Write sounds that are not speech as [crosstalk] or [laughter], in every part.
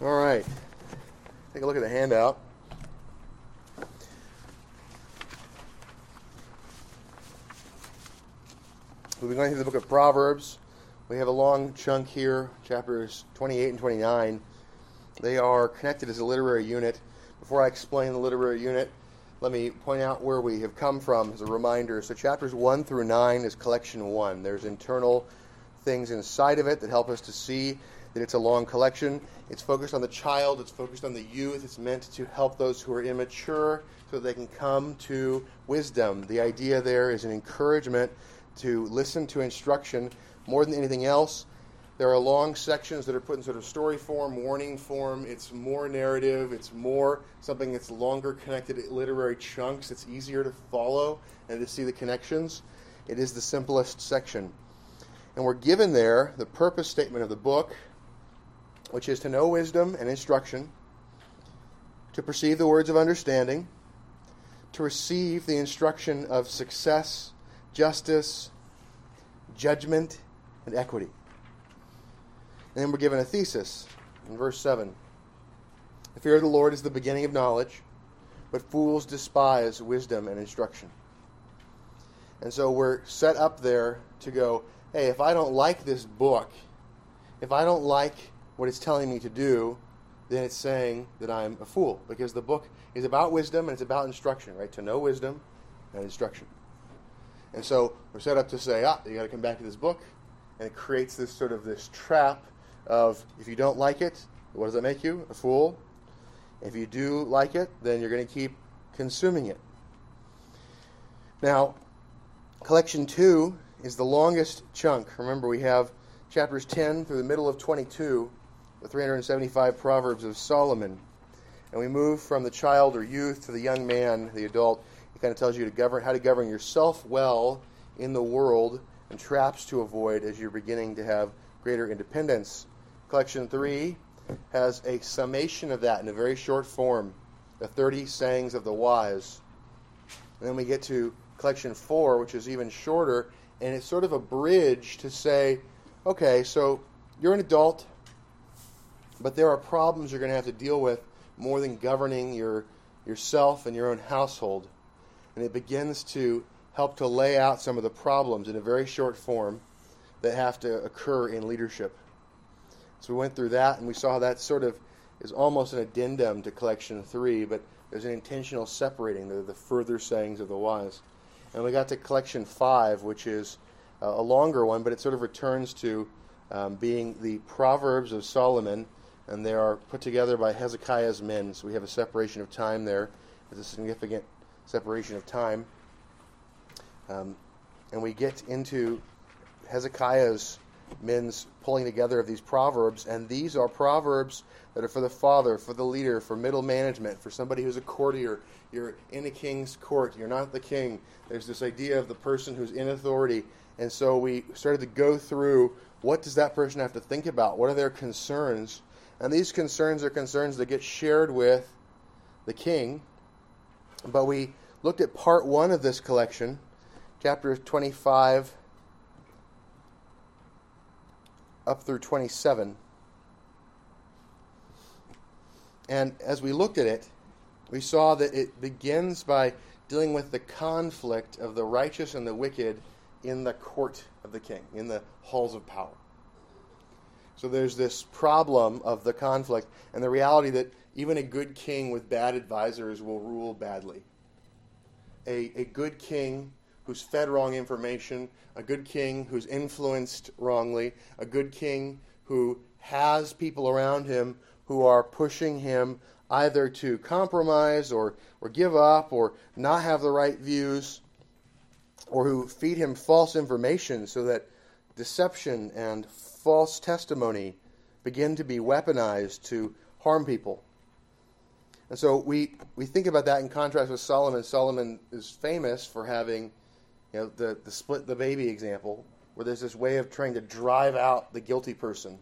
All right. Take a look at the handout. We've been going through the book of Proverbs. We have a long chunk here, chapters 28 and 29. They are connected as a literary unit. Before I explain the literary unit, let me point out where we have come from as a reminder. So, chapters 1 through 9 is collection 1. There's internal things inside of it that help us to see that it's a long collection. It's focused on the child, it's focused on the youth, it's meant to help those who are immature so that they can come to wisdom. The idea there is an encouragement to listen to instruction more than anything else. There are long sections that are put in sort of story form, warning form. It's more narrative. It's more something that's longer connected literary chunks. It's easier to follow and to see the connections. It is the simplest section. And we're given there the purpose statement of the book, which is to know wisdom and instruction, to perceive the words of understanding, to receive the instruction of success justice, judgment, and equity. And then we're given a thesis in verse 7. The fear of the Lord is the beginning of knowledge, but fools despise wisdom and instruction. And so we're set up there to go, hey, if I don't like this book, if I don't like what it's telling me to do, then it's saying that I'm a fool because the book is about wisdom and it's about instruction, right? To know wisdom and instruction. And so we're set up to say, ah, you got to come back to this book, and it creates this sort of this trap of if you don't like it, what does that make you? A fool. If you do like it, then you're going to keep consuming it. Now, collection two is the longest chunk. Remember, we have chapters 10 through the middle of 22, the 375 Proverbs of Solomon. And we move from the child or youth to the young man, the adult. It kind of tells you to govern how to govern yourself well in the world and traps to avoid as you're beginning to have greater independence. Collection 3 has a summation of that in a very short form, the 30 sayings of the wise. And then we get to collection 4, which is even shorter, and it's sort of a bridge to say, okay, so you're an adult, but there are problems you're going to have to deal with more than governing your yourself and your own household and it begins to help to lay out some of the problems in a very short form that have to occur in leadership. So we went through that, and we saw that sort of is almost an addendum to collection three, but there's an intentional separating the, the further sayings of the wise. And we got to collection five, which is a longer one, but it sort of returns to um, being the Proverbs of Solomon, and they are put together by Hezekiah's men. So we have a separation of time there. It's a significant separation of time. Um, and we get into Hezekiah's men's pulling together of these proverbs, and these are proverbs that are for the father, for the leader, for middle management, for somebody who's a courtier. You're in a king's court, you're not the king. There's this idea of the person who's in authority. And so we started to go through what does that person have to think about? What are their concerns? And these concerns are concerns that get shared with the king, but we looked at part one of this collection, chapter 25 up through 27. And as we looked at it, we saw that it begins by dealing with the conflict of the righteous and the wicked in the court of the king, in the halls of power. So there's this problem of the conflict and the reality that even a good king with bad advisors will rule badly. A, a good king who's fed wrong information, a good king who's influenced wrongly, a good king who has people around him who are pushing him either to compromise or, or give up or not have the right views, or who feed him false information so that deception and false testimony begin to be weaponized to harm people. And so we, we think about that in contrast with Solomon. Solomon is famous for having you know, the, the split the baby example, where there's this way of trying to drive out the guilty person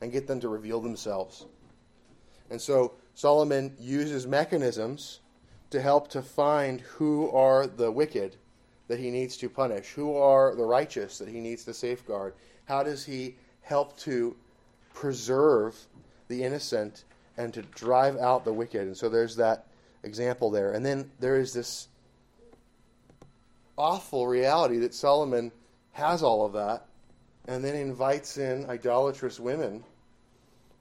and get them to reveal themselves. And so Solomon uses mechanisms to help to find who are the wicked that he needs to punish, who are the righteous that he needs to safeguard. How does he help to preserve the innocent and to drive out the wicked. And so there's that example there. And then there is this awful reality that Solomon has all of that and then invites in idolatrous women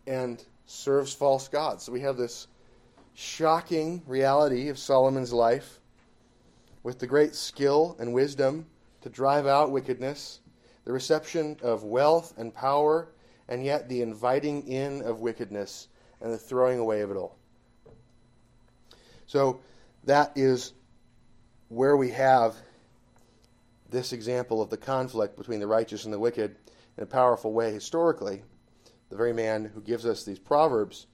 and serves false gods. So we have this shocking reality of Solomon's life with the great skill and wisdom to drive out wickedness, the reception of wealth and power, and yet the inviting in of wickedness and the throwing away of it all. So that is where we have this example of the conflict between the righteous and the wicked in a powerful way historically. The very man who gives us these proverbs.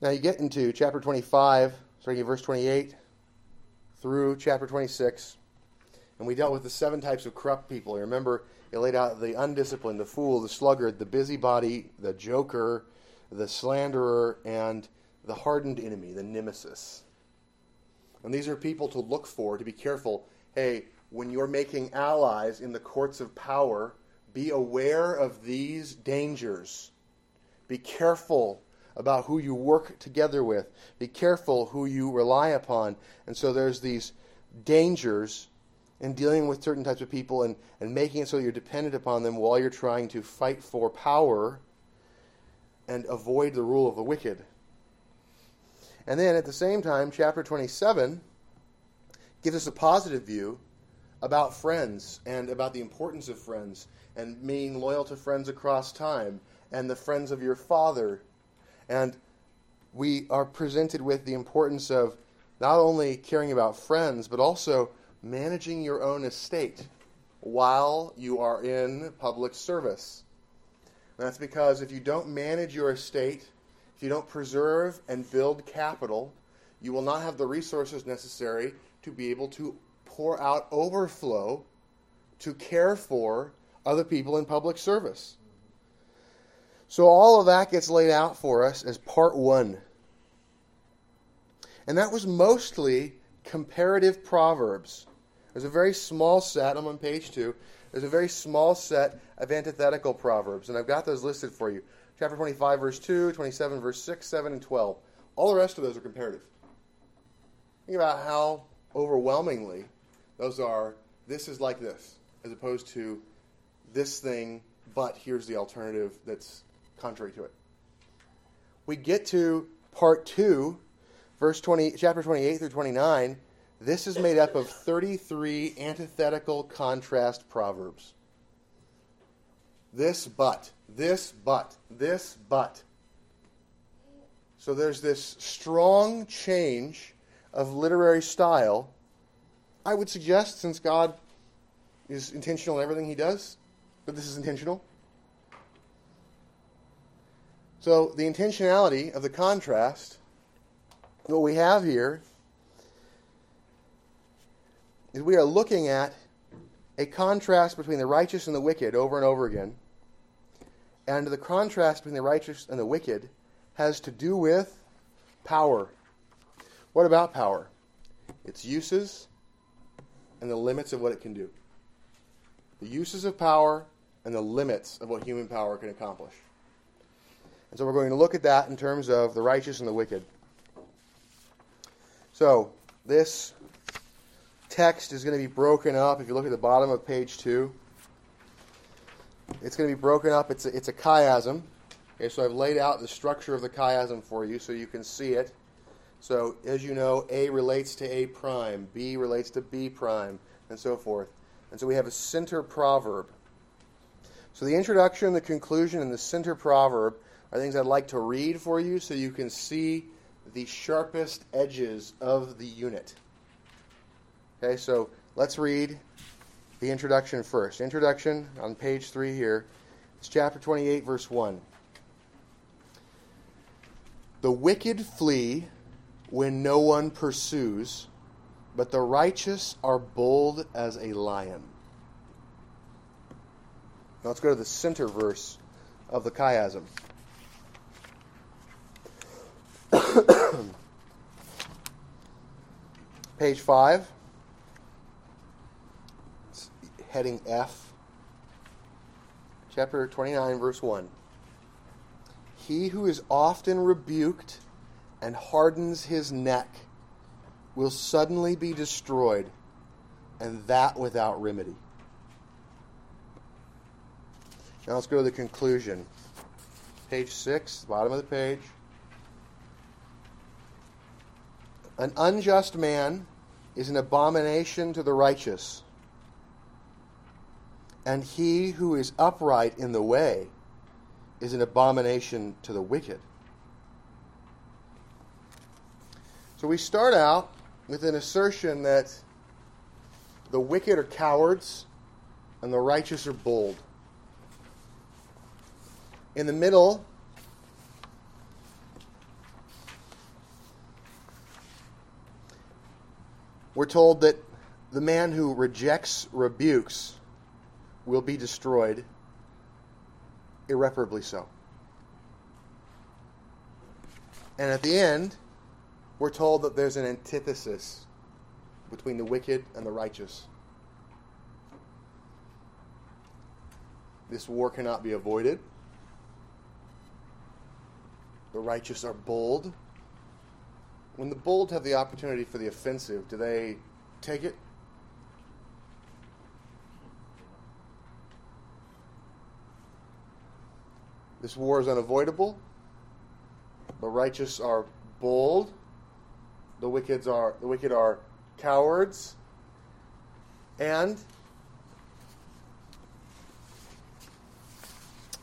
Now you get into chapter 25, starting at verse 28 through chapter 26, and we dealt with the seven types of corrupt people. Remember, it laid out the undisciplined, the fool, the sluggard, the busybody, the joker, the slanderer, and the hardened enemy, the nemesis. And these are people to look for, to be careful. Hey, when you're making allies in the courts of power, be aware of these dangers. Be careful about who you work together with. Be careful who you rely upon. And so there's these dangers in dealing with certain types of people and, and making it so you're dependent upon them while you're trying to fight for power and avoid the rule of the wicked. And then at the same time, chapter 27 gives us a positive view about friends and about the importance of friends and being loyal to friends across time and the friends of your father. And we are presented with the importance of not only caring about friends, but also managing your own estate while you are in public service. And that's because if you don't manage your estate, if you don't preserve and build capital, you will not have the resources necessary to be able to pour out overflow to care for other people in public service. So all of that gets laid out for us as part one. And that was mostly comparative proverbs. There's a very small set, I'm on page two. There's a very small set of antithetical proverbs, and I've got those listed for you. Chapter 25, verse 2, 27, verse 6, 7, and 12. All the rest of those are comparative. Think about how overwhelmingly those are this is like this, as opposed to this thing, but here's the alternative that's contrary to it. We get to part 2, verse 20, chapter 28 through 29. This is made up of 33 antithetical contrast proverbs. This but, this but, this but. So there's this strong change of literary style. I would suggest, since God is intentional in everything he does, that this is intentional. So, the intentionality of the contrast, what we have here is we are looking at a contrast between the righteous and the wicked over and over again. And the contrast between the righteous and the wicked has to do with power. What about power? Its uses and the limits of what it can do. The uses of power and the limits of what human power can accomplish. And so we're going to look at that in terms of the righteous and the wicked. So, this text is going to be broken up. If you look at the bottom of page 2, it's going to be broken up. It's a, it's a chiasm. Okay, so I've laid out the structure of the chiasm for you so you can see it. So, as you know, A relates to A prime, B relates to B prime, and so forth. And so we have a center proverb. So the introduction, the conclusion, and the center proverb are things I'd like to read for you so you can see the sharpest edges of the unit. Okay, so let's read the introduction first. Introduction on page 3 here. It's chapter 28, verse 1. The wicked flee when no one pursues, but the righteous are bold as a lion. Now let's go to the center verse of the chiasm. [coughs] Page 5, heading F, chapter 29, verse 1. he who is often rebuked and hardens his neck will suddenly be destroyed, and that without remedy. Now let's go to the conclusion. Page 6, bottom of the page. An unjust man is an abomination to the righteous, and he who is upright in the way is an abomination to the wicked. So we start out with an assertion that the wicked are cowards and the righteous are bold. In the middle, we're told that the man who rejects rebukes will be destroyed, irreparably so. And at the end, we're told that there's an antithesis between the wicked and the righteous. This war cannot be avoided. The righteous are bold. When the bold have the opportunity for the offensive, do they take it? This war is unavoidable. The righteous are bold. The wicked are the wicked are cowards. And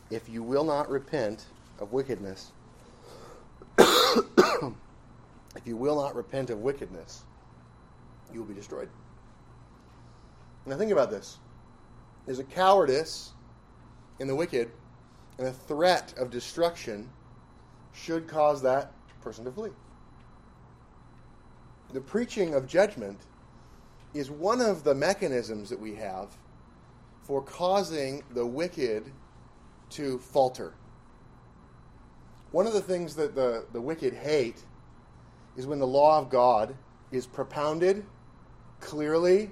if you will not repent of wickedness, [coughs] if you will not repent of wickedness, you will be destroyed. Now think about this. There's a cowardice in the wicked, and a threat of destruction should cause that person to flee. The preaching of judgment is one of the mechanisms that we have for causing the wicked to falter. One of the things that the, the wicked hate is when the law of God is propounded clearly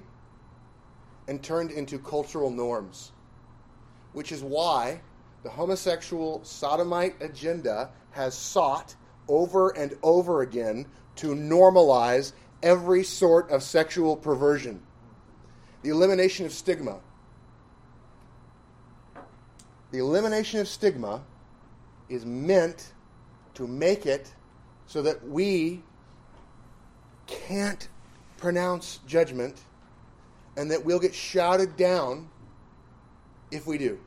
and turned into cultural norms, which is why the homosexual sodomite agenda has sought over and over again to normalize every sort of sexual perversion. The elimination of stigma. The elimination of stigma is meant to make it so that we can't pronounce judgment and that we'll get shouted down if we do.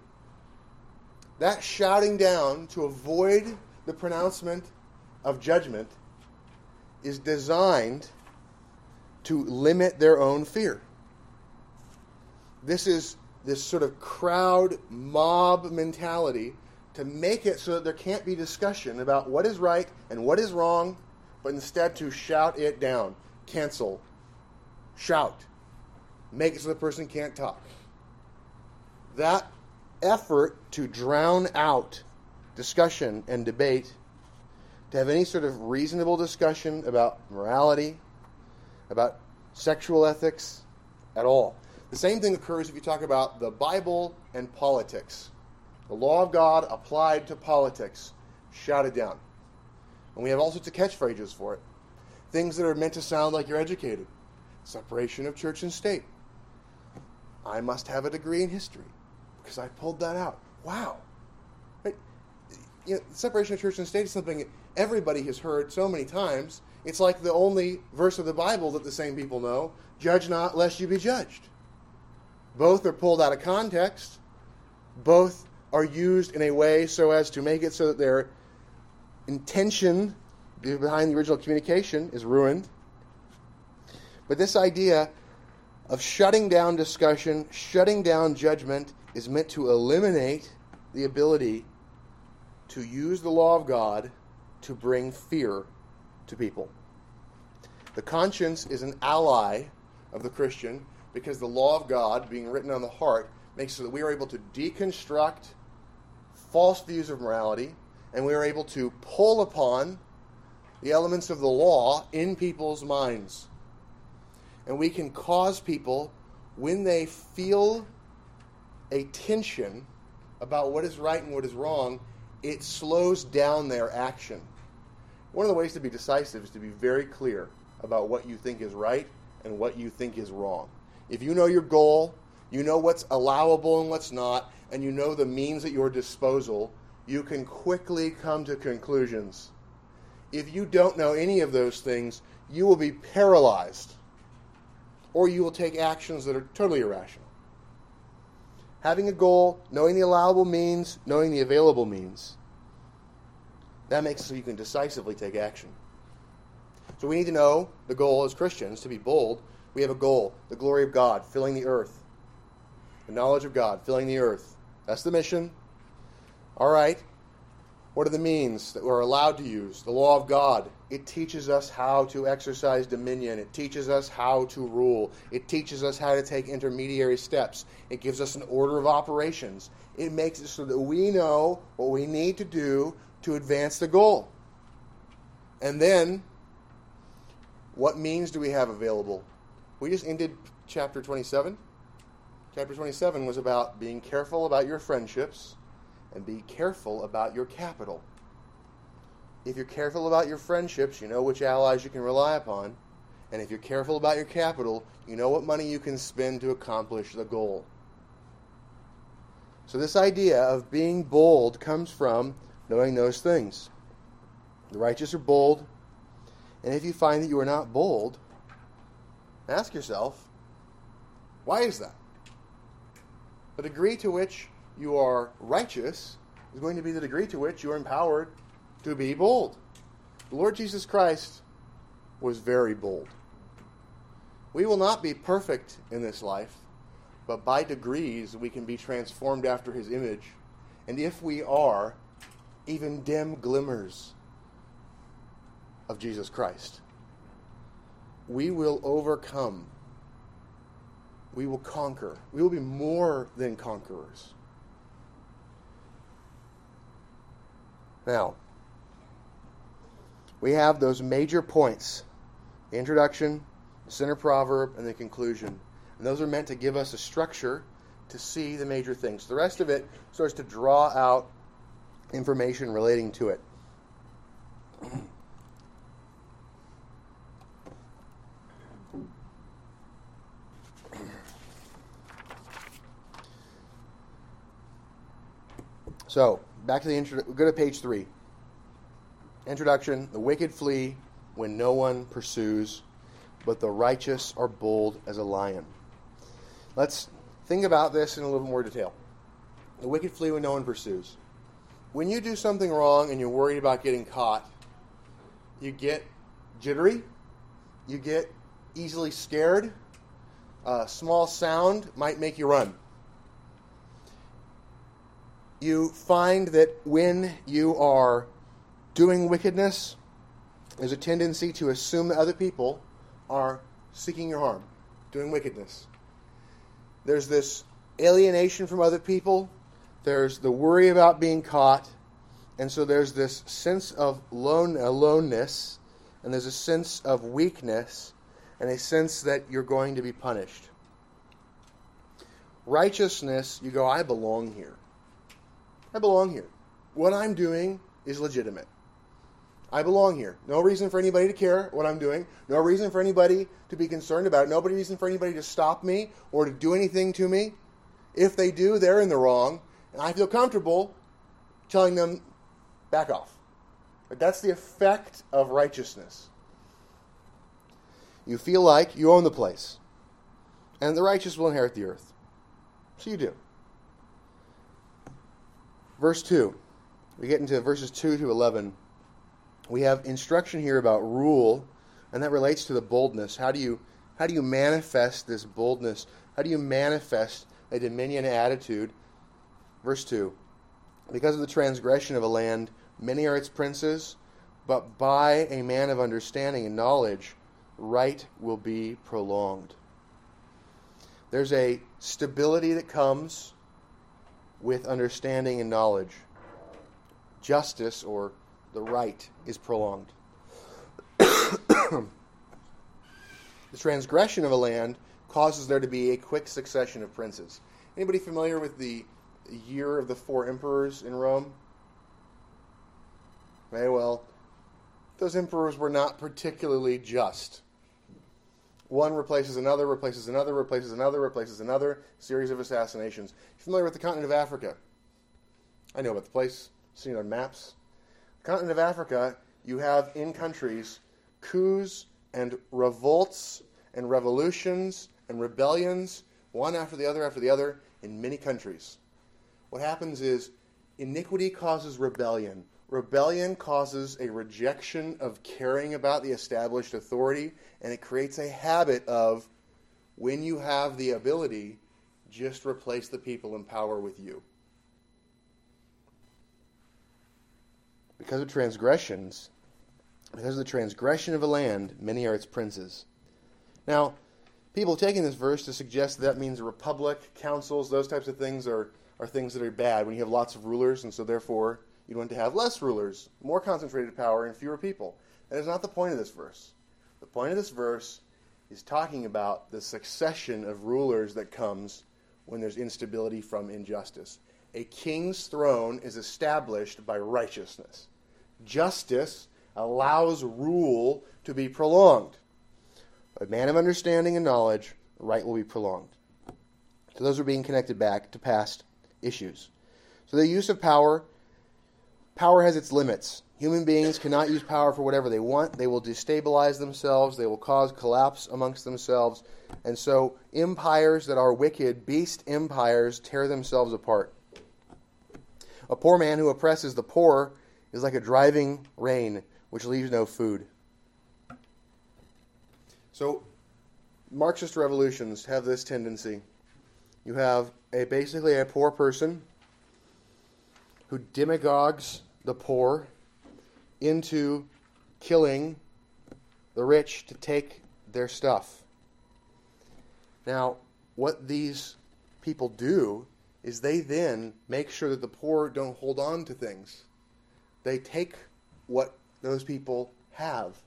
That shouting down to avoid the pronouncement of judgment is designed to limit their own fear. This is this sort of crowd mob mentality to make it so that there can't be discussion about what is right and what is wrong, but instead to shout it down, cancel, shout, make it so the person can't talk. That effort to drown out discussion and debate, to have any sort of reasonable discussion about morality, about sexual ethics at all. The same thing occurs if you talk about the Bible and politics. The law of God applied to politics, shouted down. And we have all sorts of catchphrases for it. Things that are meant to sound like you're educated. Separation of church and state. I must have a degree in history because I pulled that out. Wow. Right? You know, separation of church and state is something everybody has heard so many times. It's like the only verse of the Bible that the same people know judge not, lest you be judged. Both are pulled out of context. Both are used in a way so as to make it so that their intention behind the original communication is ruined. But this idea of shutting down discussion, shutting down judgment, is meant to eliminate the ability to use the law of God to bring fear to people. The conscience is an ally of the Christian because the law of God, being written on the heart, makes so that we are able to deconstruct false views of morality and we are able to pull upon the elements of the law in people's minds. And we can cause people, when they feel a tension about what is right and what is wrong, it slows down their action. One of the ways to be decisive is to be very clear about what you think is right and what you think is wrong. If you know your goal, you know what's allowable and what's not, and you know the means at your disposal, you can quickly come to conclusions. If you don't know any of those things, you will be paralyzed, or you will take actions that are totally irrational. Having a goal, knowing the allowable means, knowing the available means, that makes it so you can decisively take action. So we need to know the goal as Christians to be bold. We have a goal the glory of God filling the earth, the knowledge of God filling the earth. That's the mission. All right. What are the means that we're allowed to use? The law of God. It teaches us how to exercise dominion. It teaches us how to rule. It teaches us how to take intermediary steps. It gives us an order of operations. It makes it so that we know what we need to do to advance the goal. And then, what means do we have available? We just ended chapter 27. Chapter 27 was about being careful about your friendships and be careful about your capital. If you're careful about your friendships, you know which allies you can rely upon. And if you're careful about your capital, you know what money you can spend to accomplish the goal. So, this idea of being bold comes from knowing those things. The righteous are bold, and if you find that you are not bold, ask yourself, why is that? The degree to which you are righteous is going to be the degree to which you are empowered to be bold. The Lord Jesus Christ was very bold. We will not be perfect in this life, but by degrees we can be transformed after his image. And if we are, even dim glimmers of Jesus Christ, we will overcome. We will conquer. We will be more than conquerors. Now, we have those major points the introduction, the center proverb, and the conclusion. And those are meant to give us a structure to see the major things. The rest of it starts to draw out information relating to it. [clears throat] So, back to the intro. Go to page three. Introduction The wicked flee when no one pursues, but the righteous are bold as a lion. Let's think about this in a little more detail. The wicked flee when no one pursues. When you do something wrong and you're worried about getting caught, you get jittery, you get easily scared. A small sound might make you run you find that when you are doing wickedness, there's a tendency to assume that other people are seeking your harm, doing wickedness. There's this alienation from other people, there's the worry about being caught, and so there's this sense of lone, aloneness, and there's a sense of weakness, and a sense that you're going to be punished. Righteousness, you go, I belong here. I belong here. What I'm doing is legitimate. I belong here. No reason for anybody to care what I'm doing. No reason for anybody to be concerned about it. No reason for anybody to stop me or to do anything to me. If they do, they're in the wrong. And I feel comfortable telling them, back off. But that's the effect of righteousness. You feel like you own the place. And the righteous will inherit the earth. So you do verse 2. We get into verses 2 to 11. We have instruction here about rule, and that relates to the boldness. How do you how do you manifest this boldness? How do you manifest a dominion attitude? Verse 2. Because of the transgression of a land, many are its princes, but by a man of understanding and knowledge, right will be prolonged. There's a stability that comes with understanding and knowledge. Justice, or the right, is prolonged. [coughs] the transgression of a land causes there to be a quick succession of princes. Anybody familiar with the year of the four emperors in Rome? Okay, well, those emperors were not particularly just. One replaces another, replaces another, replaces another, replaces another series of assassinations. You familiar with the continent of Africa? I know about the place, seen on maps. The continent of Africa, you have in countries coups and revolts and revolutions and rebellions, one after the other after the other, in many countries. What happens is iniquity causes rebellion. Rebellion causes a rejection of caring about the established authority, and it creates a habit of when you have the ability, just replace the people in power with you. Because of transgressions, because of the transgression of a land, many are its princes. Now, people taking this verse to suggest that, that means republic, councils, those types of things are, are things that are bad when you have lots of rulers, and so therefore you want to have less rulers, more concentrated power, and fewer people. That is not the point of this verse. The point of this verse is talking about the succession of rulers that comes when there's instability from injustice. A king's throne is established by righteousness. Justice allows rule to be prolonged. A man of understanding and knowledge, right will be prolonged. So those are being connected back to past issues. So the use of power Power has its limits. Human beings cannot use power for whatever they want. They will destabilize themselves, they will cause collapse amongst themselves. And so, empires that are wicked, beast empires, tear themselves apart. A poor man who oppresses the poor is like a driving rain which leaves no food. So, Marxist revolutions have this tendency. You have a basically a poor person who demagogues the poor into killing the rich to take their stuff. Now, what these people do is they then make sure that the poor don't hold on to things. They take what those people have,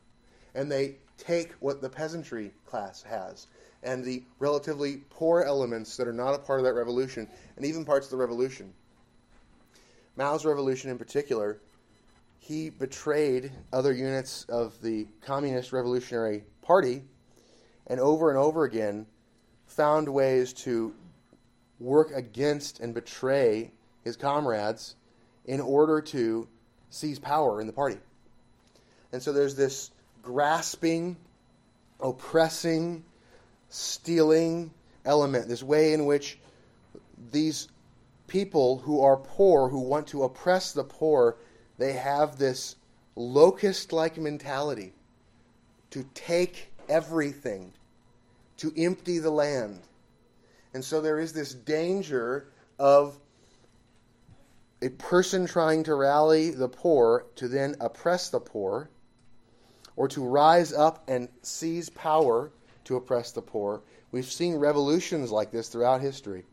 and they take what the peasantry class has, and the relatively poor elements that are not a part of that revolution, and even parts of the revolution. Mao's revolution in particular, he betrayed other units of the Communist Revolutionary Party and over and over again found ways to work against and betray his comrades in order to seize power in the party. And so there's this grasping, oppressing, stealing element, this way in which these people who are poor, who want to oppress the poor, they have this locust like mentality to take everything, to empty the land. And so there is this danger of a person trying to rally the poor to then oppress the poor, or to rise up and seize power to oppress the poor. We've seen revolutions like this throughout history.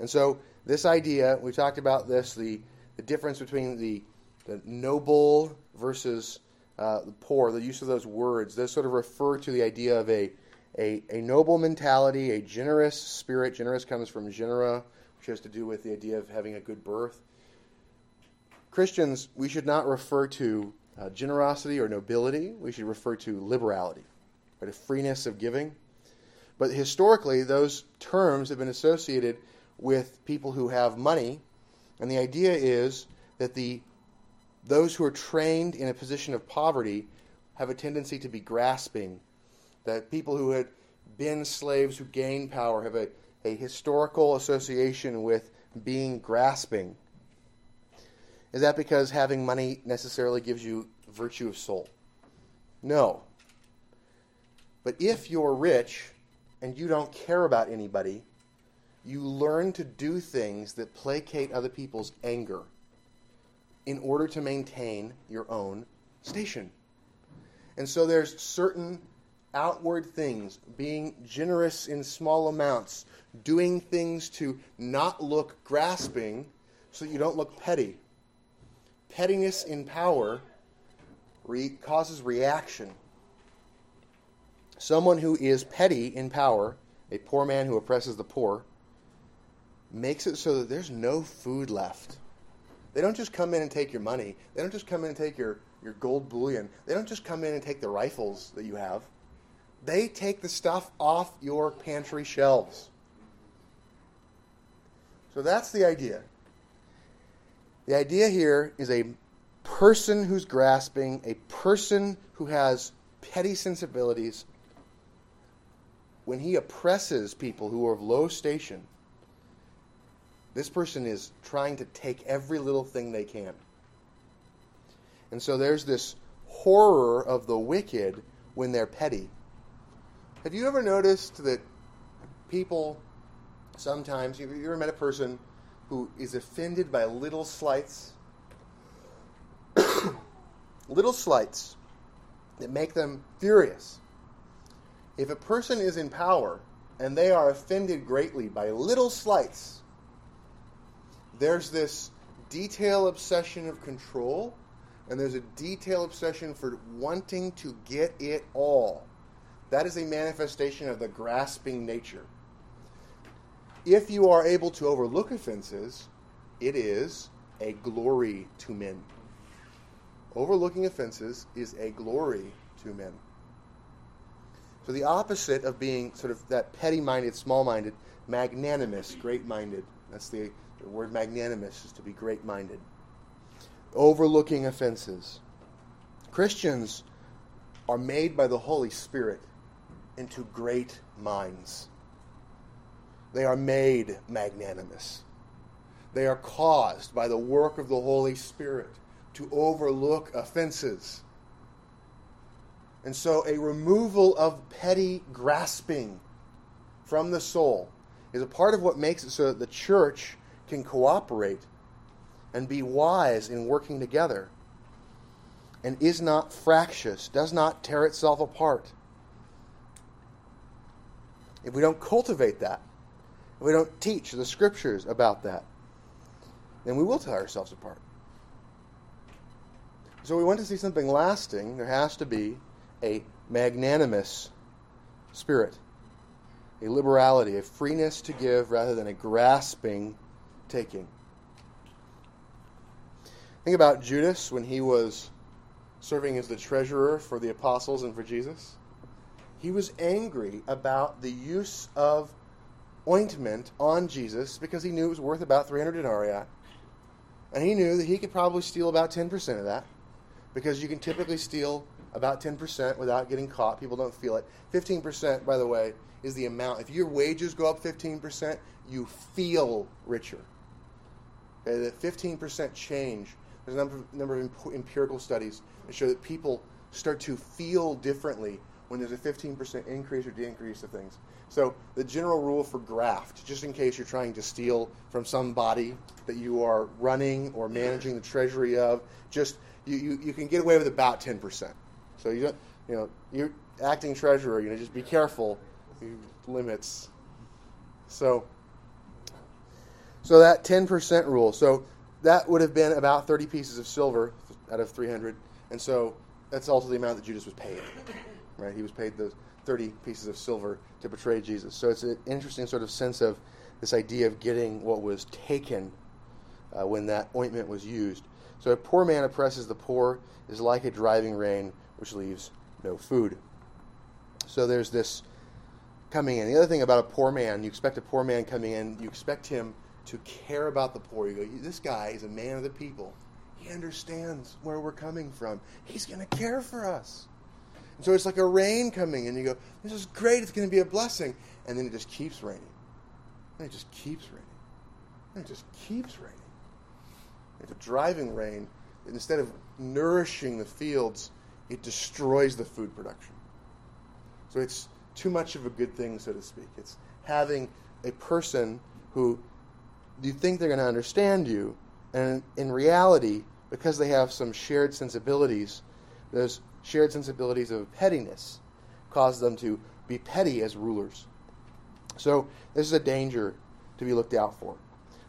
And so this idea, we talked about this, the, the difference between the, the noble versus uh, the poor, the use of those words, those sort of refer to the idea of a, a, a noble mentality, a generous spirit. Generous comes from genera, which has to do with the idea of having a good birth. Christians, we should not refer to uh, generosity or nobility. We should refer to liberality, right, a freeness of giving. But historically, those terms have been associated with people who have money, and the idea is that the those who are trained in a position of poverty have a tendency to be grasping. That people who had been slaves who gain power have a, a historical association with being grasping. Is that because having money necessarily gives you virtue of soul? No. But if you're rich and you don't care about anybody, you learn to do things that placate other people's anger in order to maintain your own station. And so there's certain outward things, being generous in small amounts, doing things to not look grasping so you don't look petty. Pettiness in power re- causes reaction. Someone who is petty in power, a poor man who oppresses the poor, makes it so that there's no food left. They don't just come in and take your money. They don't just come in and take your, your gold bullion. They don't just come in and take the rifles that you have. They take the stuff off your pantry shelves. So that's the idea. The idea here is a person who's grasping, a person who has petty sensibilities. When he oppresses people who are of low station, this person is trying to take every little thing they can. And so there's this horror of the wicked when they're petty. Have you ever noticed that people sometimes, you ever met a person who is offended by little slights? [coughs] little slights that make them furious. If a person is in power and they are offended greatly by little slights, there's this detail obsession of control, and there's a detail obsession for wanting to get it all. That is a manifestation of the grasping nature. If you are able to overlook offenses, it is a glory to men. Overlooking offenses is a glory to men. So the opposite of being sort of that petty minded, small minded, magnanimous, great minded. That's the, the word magnanimous is to be great minded. Overlooking offenses. Christians are made by the Holy Spirit into great minds. They are made magnanimous. They are caused by the work of the Holy Spirit to overlook offenses. And so, a removal of petty grasping from the soul is a part of what makes it so that the church can cooperate and be wise in working together and is not fractious, does not tear itself apart. If we don't cultivate that, if we don't teach the scriptures about that, then we will tear ourselves apart. So we want to see something lasting. There has to be a magnanimous spirit, a liberality, a freeness to give rather than a grasping taking. Think about Judas when he was serving as the treasurer for the apostles and for Jesus. He was angry about the use of ointment on Jesus because he knew it was worth about 300 denarii. And he knew that he could probably steal about 10% of that because you can typically steal about 10% without getting caught. People don't feel it. 15%, by the way, is the amount. If your wages go up 15%, you feel richer. Okay, the 15% change, there's a number of, number of empirical studies that show that people start to feel differently when there's a 15% increase or decrease of things. So the general rule for graft, just in case you're trying to steal from somebody that you are running or managing the treasury of, just you, you, you can get away with about 10%. So you don't, you know, you're acting treasurer, you know, just be careful, limits. So, so that 10% rule. So that would have been about 30 pieces of silver out of 300. And so that's also the amount that Judas was paid. Right? He was paid the 30 pieces of silver to betray Jesus. So it's an interesting sort of sense of this idea of getting what was taken uh, when that ointment was used. So a poor man oppresses the poor is like a driving rain which leaves no food. So there's this coming in. The other thing about a poor man, you expect a poor man coming in, you expect him to care about the poor. You go, this guy is a man of the people. He understands where we're coming from. He's going to care for us. And so it's like a rain coming, and you go, this is great. It's going to be a blessing. And then it just keeps raining. And it just keeps raining. And it just keeps raining. It's a driving rain. Instead of nourishing the fields, it destroys the food production. So it's too much of a good thing, so to speak. It's having a person who you think they're going to understand you, and in reality, because they have some shared sensibilities, those shared sensibilities of pettiness cause them to be petty as rulers. So this is a danger to be looked out for.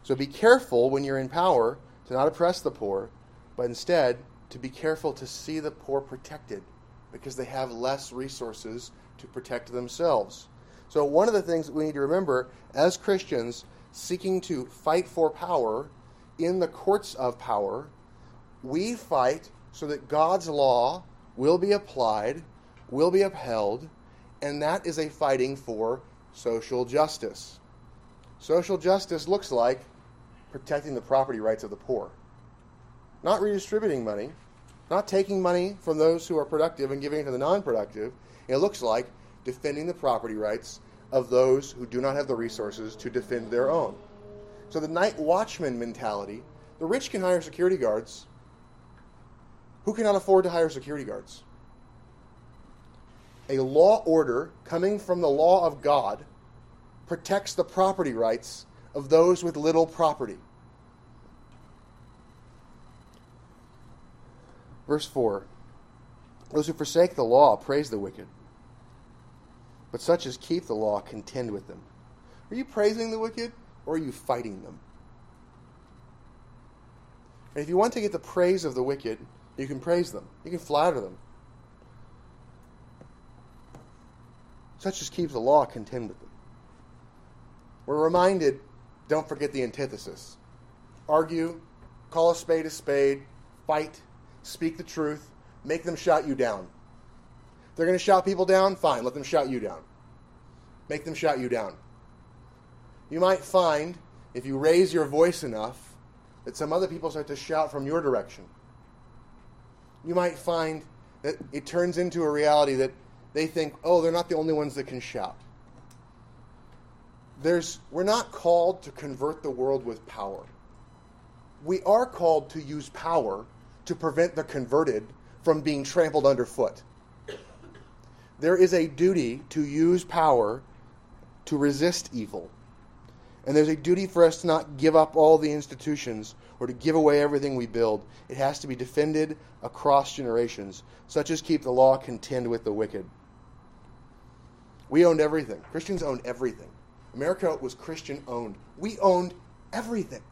So be careful when you're in power to not oppress the poor, but instead to be careful to see the poor protected because they have less resources to protect themselves. So, one of the things that we need to remember as Christians seeking to fight for power in the courts of power, we fight so that God's law will be applied, will be upheld, and that is a fighting for social justice. Social justice looks like protecting the property rights of the poor, not redistributing money, not taking money from those who are productive and giving it to the non productive. It looks like defending the property rights of those who do not have the resources to defend their own. So the night watchman mentality the rich can hire security guards. Who cannot afford to hire security guards? A law order coming from the law of God protects the property rights of those with little property. Verse 4 Those who forsake the law praise the wicked, but such as keep the law contend with them. Are you praising the wicked or are you fighting them? And if you want to get the praise of the wicked, you can praise them, you can flatter them. Such as keep the law contend with them. We're reminded don't forget the antithesis. Argue, call a spade a spade, fight, speak the truth, make them shout you down. They're going to shout people down, fine, let them shout you down. Make them shout you down. You might find, if you raise your voice enough, that some other people start to shout from your direction. You might find that it turns into a reality that they think, oh, they're not the only ones that can shout. There's, we're not called to convert the world with power. We are called to use power to prevent the converted from being trampled underfoot. There is a duty to use power to resist evil. And there's a duty for us to not give up all the institutions or to give away everything we build. It has to be defended across generations, such as keep the law contend with the wicked. We owned everything. Christians owned everything. America was Christian owned. We owned everything.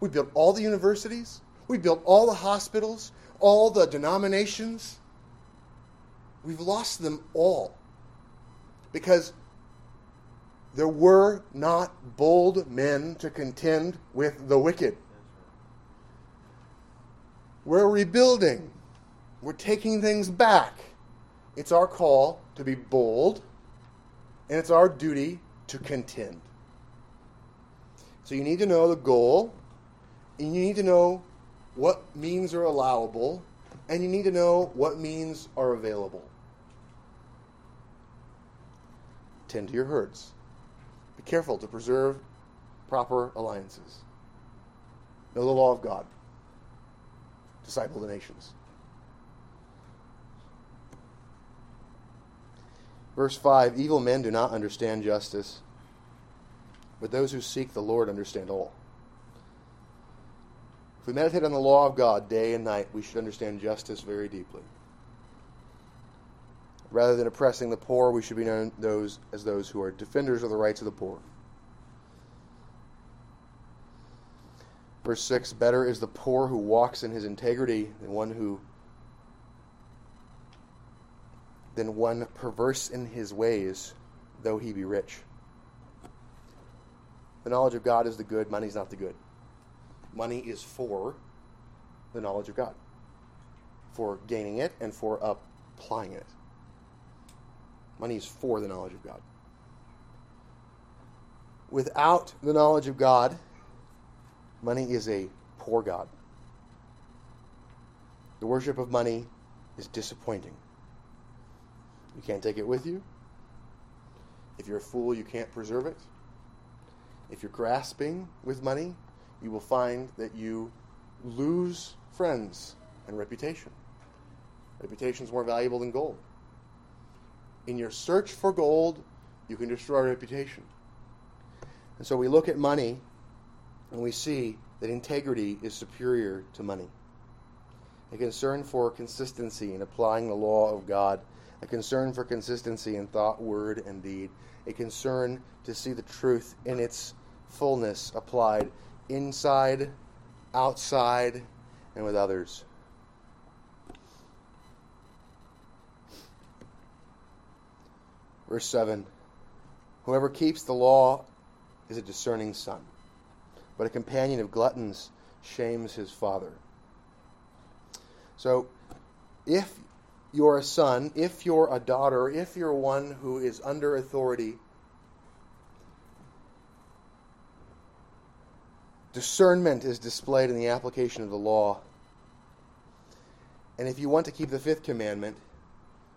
We built all the universities, we built all the hospitals, all the denominations. We've lost them all because there were not bold men to contend with the wicked. We're rebuilding. We're taking things back. It's our call to be bold, and it's our duty to contend. So you need to know the goal, and you need to know what means are allowable, and you need to know what means are available. Tend to your herds. Be careful to preserve proper alliances. Know the law of God. Disciple the nations. Verse 5 Evil men do not understand justice, but those who seek the Lord understand all. If we meditate on the law of God day and night, we should understand justice very deeply. Rather than oppressing the poor, we should be known those as those who are defenders of the rights of the poor. Verse 6 Better is the poor who walks in his integrity than one who than one perverse in his ways, though he be rich. The knowledge of God is the good, money is not the good. Money is for the knowledge of God, for gaining it and for applying it. Money is for the knowledge of God. Without the knowledge of God, money is a poor God. The worship of money is disappointing. You can't take it with you. If you're a fool, you can't preserve it. If you're grasping with money, you will find that you lose friends and reputation. Reputation is more valuable than gold. In your search for gold, you can destroy reputation. And so we look at money and we see that integrity is superior to money. A concern for consistency in applying the law of God, a concern for consistency in thought, word, and deed, a concern to see the truth in its fullness applied inside, outside, and with others. Verse 7 Whoever keeps the law is a discerning son, but a companion of gluttons shames his father. So, if you're a son, if you're a daughter, if you're one who is under authority, discernment is displayed in the application of the law. And if you want to keep the fifth commandment,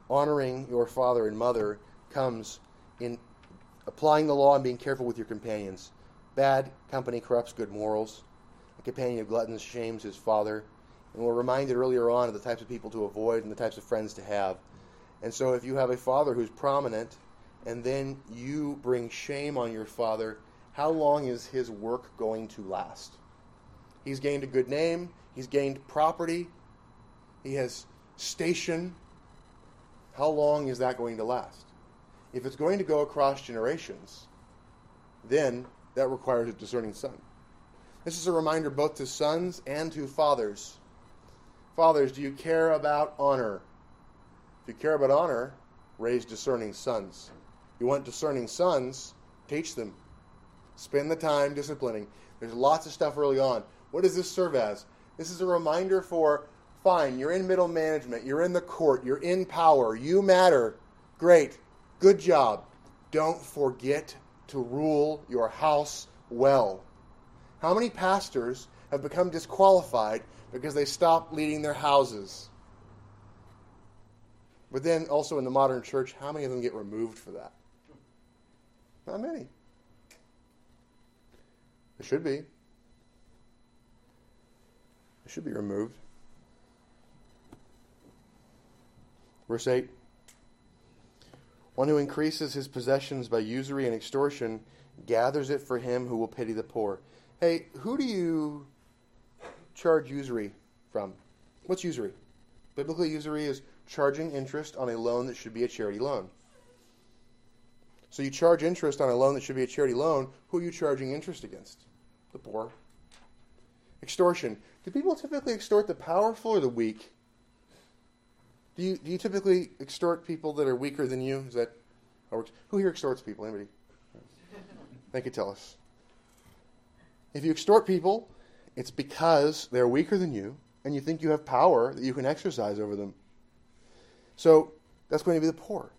honoring your father and mother comes in applying the law and being careful with your companions. Bad company corrupts good morals. A companion of gluttons shames his father. And we're reminded earlier on of the types of people to avoid and the types of friends to have. And so if you have a father who's prominent and then you bring shame on your father, how long is his work going to last? He's gained a good name, he's gained property, he has station. How long is that going to last? If it's going to go across generations, then that requires a discerning son. This is a reminder both to sons and to fathers. Fathers, do you care about honor? If you care about honor, raise discerning sons. You want discerning sons, teach them. Spend the time disciplining. There's lots of stuff early on. What does this serve as? This is a reminder for fine, you're in middle management, you're in the court, you're in power, you matter. Great. Good job. Don't forget to rule your house well. How many pastors have become disqualified because they stopped leading their houses? But then also in the modern church, how many of them get removed for that? Not many. It should be. It should be removed. Verse 8 One who increases his possessions by usury and extortion gathers it for him who will pity the poor. Hey, who do you charge usury from? What's usury? Biblically, usury is charging interest on a loan that should be a charity loan. So you charge interest on a loan that should be a charity loan. Who are you charging interest against? The poor. Extortion. Do people typically extort the powerful or the weak? Do you, do you typically extort people that are weaker than you? Is that how works? Who here extorts people? Anybody? They could tell us. If you extort people, it's because they're weaker than you and you think you have power that you can exercise over them. So that's going to be the poor.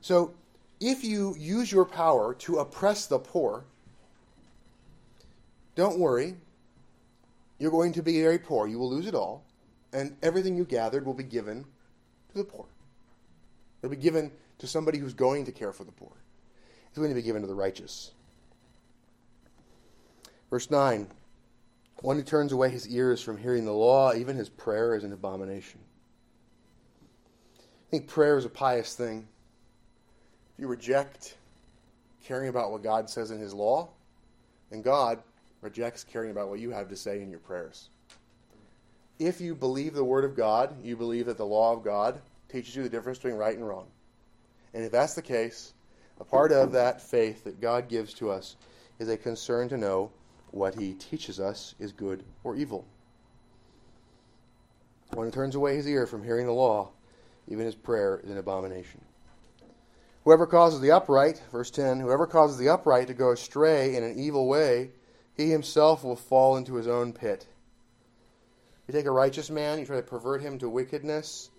So if you use your power to oppress the poor, don't worry. You're going to be very poor. You will lose it all. And everything you gathered will be given to the poor. It'll be given to somebody who's going to care for the poor. It's going to be given to the righteous. Verse 9 One who turns away his ears from hearing the law, even his prayer is an abomination. I think prayer is a pious thing. If you reject caring about what God says in his law, then God rejects caring about what you have to say in your prayers. If you believe the Word of God, you believe that the law of God teaches you the difference between right and wrong. And if that's the case, a part of that faith that God gives to us is a concern to know what He teaches us is good or evil. One who turns away his ear from hearing the law, even his prayer is an abomination. Whoever causes the upright, verse 10, whoever causes the upright to go astray in an evil way, he himself will fall into his own pit. You take a righteous man, you try to pervert him to wickedness,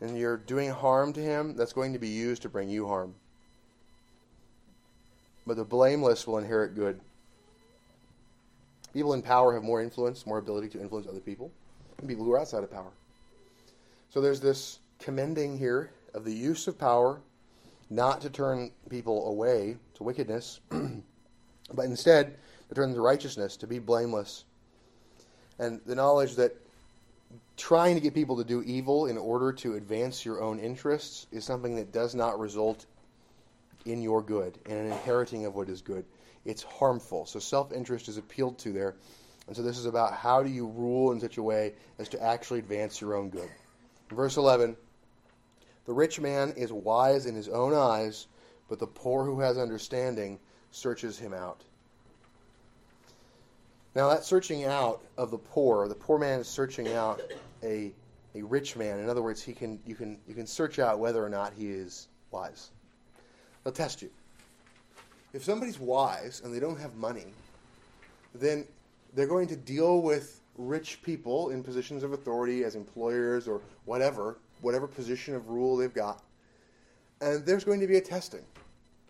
and you're doing harm to him, that's going to be used to bring you harm. But the blameless will inherit good. People in power have more influence, more ability to influence other people than people who are outside of power. So there's this commending here of the use of power not to turn people away to wickedness, [clears throat] but instead to turn them to righteousness, to be blameless. And the knowledge that trying to get people to do evil in order to advance your own interests is something that does not result in your good and an inheriting of what is good. It's harmful. So self interest is appealed to there. And so this is about how do you rule in such a way as to actually advance your own good. Verse 11 The rich man is wise in his own eyes, but the poor who has understanding searches him out. Now, that searching out of the poor, the poor man is searching out a, a rich man. In other words, he can, you, can, you can search out whether or not he is wise. They'll test you. If somebody's wise and they don't have money, then they're going to deal with rich people in positions of authority as employers or whatever, whatever position of rule they've got. And there's going to be a testing.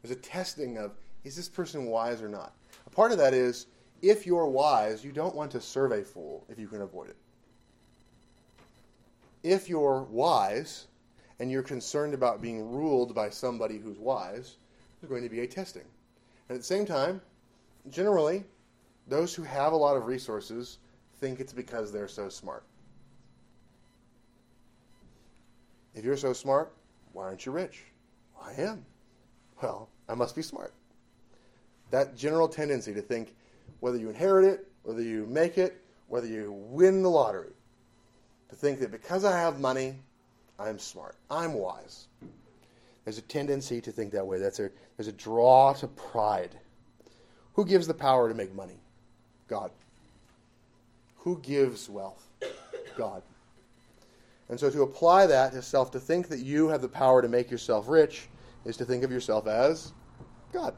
There's a testing of is this person wise or not? A part of that is if you're wise, you don't want to serve a fool if you can avoid it. If you're wise and you're concerned about being ruled by somebody who's wise, there's going to be a testing. And at the same time, generally, those who have a lot of resources think it's because they're so smart. If you're so smart, why aren't you rich? I am. Well, I must be smart. That general tendency to think whether you inherit it, whether you make it, whether you win the lottery, to think that because I have money, I'm smart, I'm wise. There's a tendency to think that way. That's a, there's a draw to pride. Who gives the power to make money? God. Who gives wealth? God. And so to apply that to self, to think that you have the power to make yourself rich, is to think of yourself as God.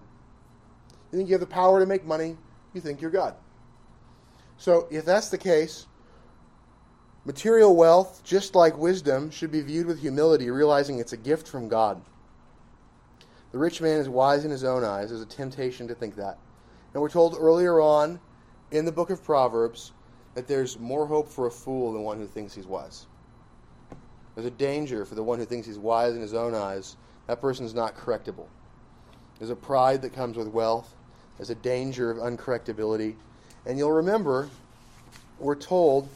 You think you have the power to make money, you think you're God. So if that's the case, material wealth, just like wisdom, should be viewed with humility, realizing it's a gift from God. The rich man is wise in his own eyes. There's a temptation to think that. And we're told earlier on in the book of Proverbs that there's more hope for a fool than one who thinks he's wise. There's a danger for the one who thinks he's wise in his own eyes. That person's not correctable. There's a pride that comes with wealth. There's a danger of uncorrectability. And you'll remember, we're told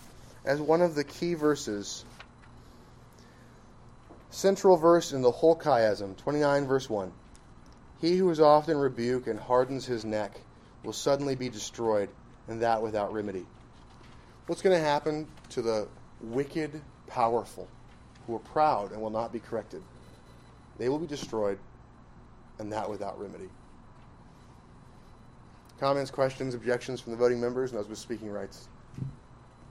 as one of the key verses, central verse in the whole chiasm, 29 verse 1. He who is often rebuked and hardens his neck will suddenly be destroyed, and that without remedy. What's going to happen to the wicked, powerful, who are proud and will not be corrected? They will be destroyed, and that without remedy. Comments, questions, objections from the voting members and those with speaking rights?